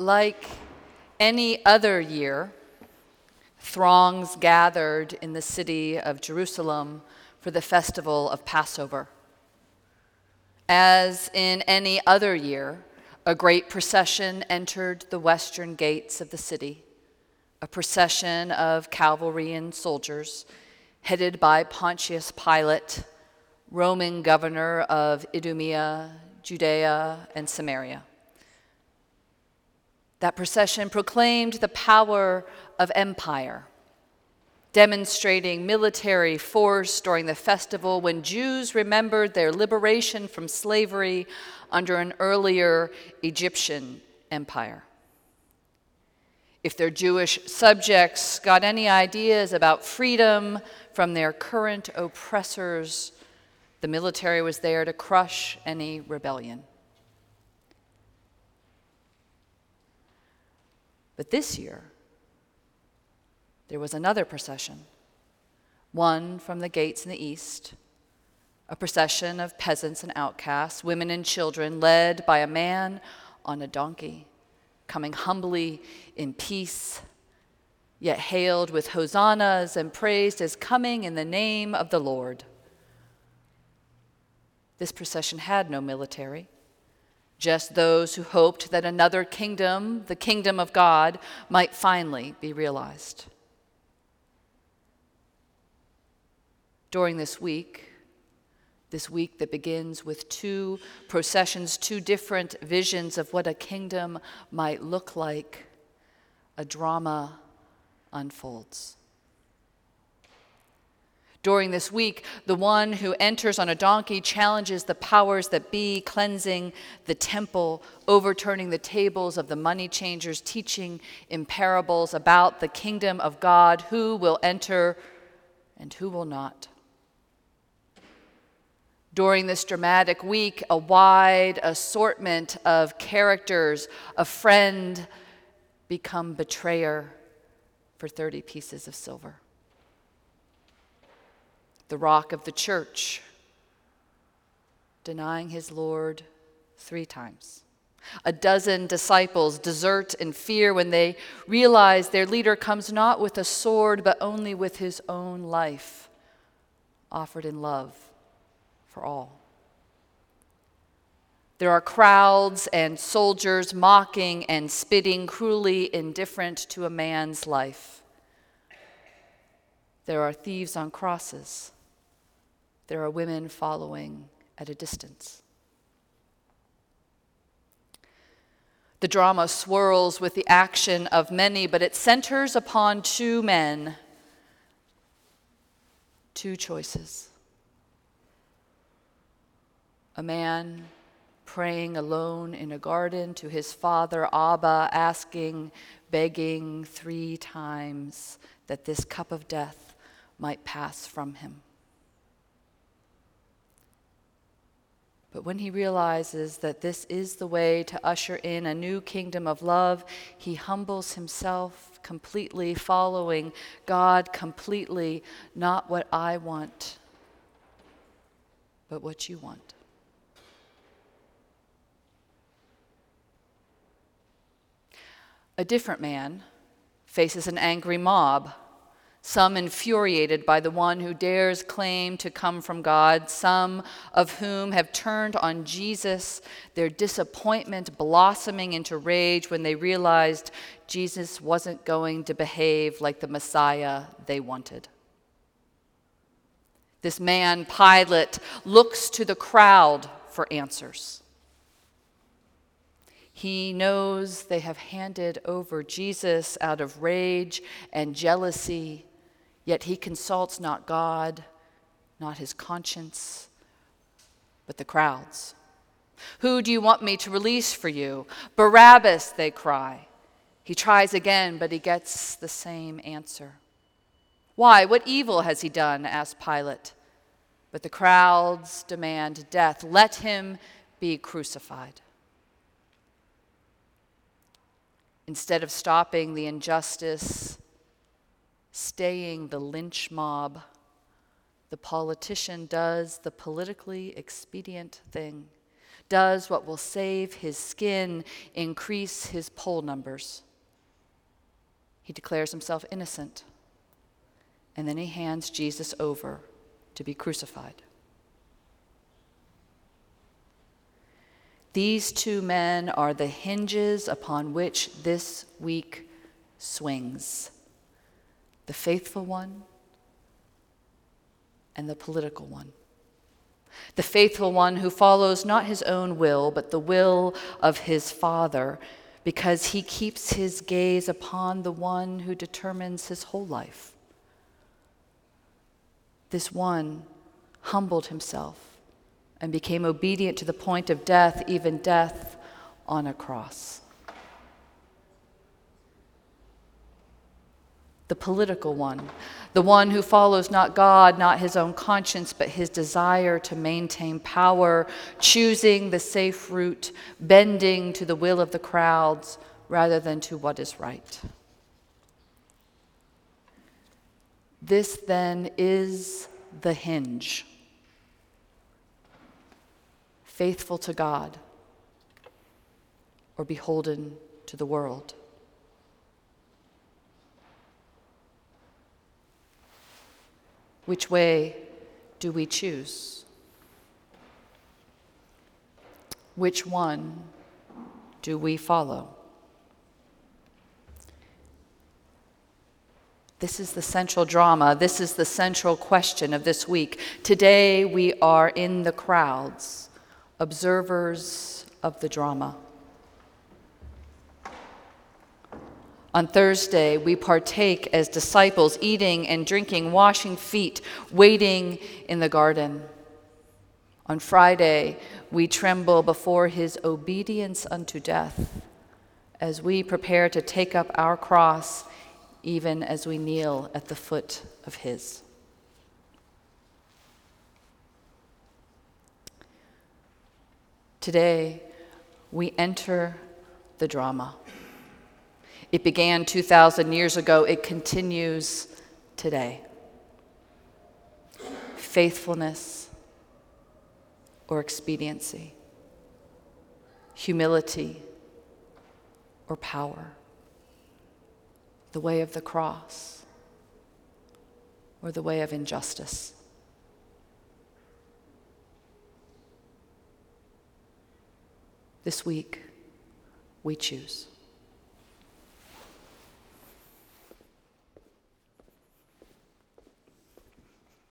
Like any other year, throngs gathered in the city of Jerusalem for the festival of Passover. As in any other year, a great procession entered the western gates of the city, a procession of cavalry and soldiers headed by Pontius Pilate, Roman governor of Idumea, Judea, and Samaria. That procession proclaimed the power of empire, demonstrating military force during the festival when Jews remembered their liberation from slavery under an earlier Egyptian empire. If their Jewish subjects got any ideas about freedom from their current oppressors, the military was there to crush any rebellion. But this year, there was another procession, one from the gates in the east, a procession of peasants and outcasts, women and children, led by a man on a donkey, coming humbly in peace, yet hailed with hosannas and praised as coming in the name of the Lord. This procession had no military, just those who hoped that another kingdom, the kingdom of God, might finally be realized. During this week, this week that begins with two processions, two different visions of what a kingdom might look like, a drama unfolds. During this week, the one who enters on a donkey challenges the powers that be, cleansing the temple, overturning the tables of the money changers, teaching in parables about the kingdom of God, who will enter and who will not. During this dramatic week, a wide assortment of characters, a friend become betrayer for 30 pieces of silver the rock of the church, denying his Lord three times. A dozen disciples desert in fear when they realize their leader comes not with a sword, but only with his own life, offered in love for all. There are crowds and soldiers mocking and spitting, cruelly indifferent to a man's life. There are thieves on crosses there are women following at a distance. The drama swirls with the action of many, but it centers upon two men, two choices. A man praying alone in a garden to his father, Abba, asking, begging three times that this cup of death might pass from him. But when he realizes that this is the way to usher in a new kingdom of love, he humbles himself completely, following God completely, not what I want, but what you want. A different man faces an angry mob some infuriated by the one who dares claim to come from God, some of whom have turned on Jesus, their disappointment blossoming into rage when they realized Jesus wasn't going to behave like the Messiah they wanted. This man, Pilate, looks to the crowd for answers. He knows they have handed over Jesus out of rage and jealousy Yet he consults not God, not his conscience, but the crowds. Who do you want me to release for you? Barabbas, they cry. He tries again, but he gets the same answer. Why? What evil has he done? asked Pilate. But the crowds demand death. Let him be crucified. Instead of stopping the injustice, staying the lynch mob, the politician does the politically expedient thing, does what will save his skin, increase his poll numbers. He declares himself innocent, and then he hands Jesus over to be crucified. These two men are the hinges upon which this week swings the faithful one and the political one. The faithful one who follows not his own will, but the will of his Father, because he keeps his gaze upon the one who determines his whole life. This one humbled himself and became obedient to the point of death, even death on a cross. The political one, the one who follows not God, not his own conscience, but his desire to maintain power, choosing the safe route, bending to the will of the crowds rather than to what is right. This then is the hinge faithful to God or beholden to the world. Which way do we choose? Which one do we follow? This is the central drama. This is the central question of this week. Today we are in the crowds observers of the drama. On Thursday, we partake as disciples, eating and drinking, washing feet, waiting in the garden. On Friday, we tremble before his obedience unto death as we prepare to take up our cross, even as we kneel at the foot of his. Today, we enter the drama. It began 2,000 years ago, it continues today. Faithfulness or expediency, humility or power, the way of the cross or the way of injustice. This week, we choose.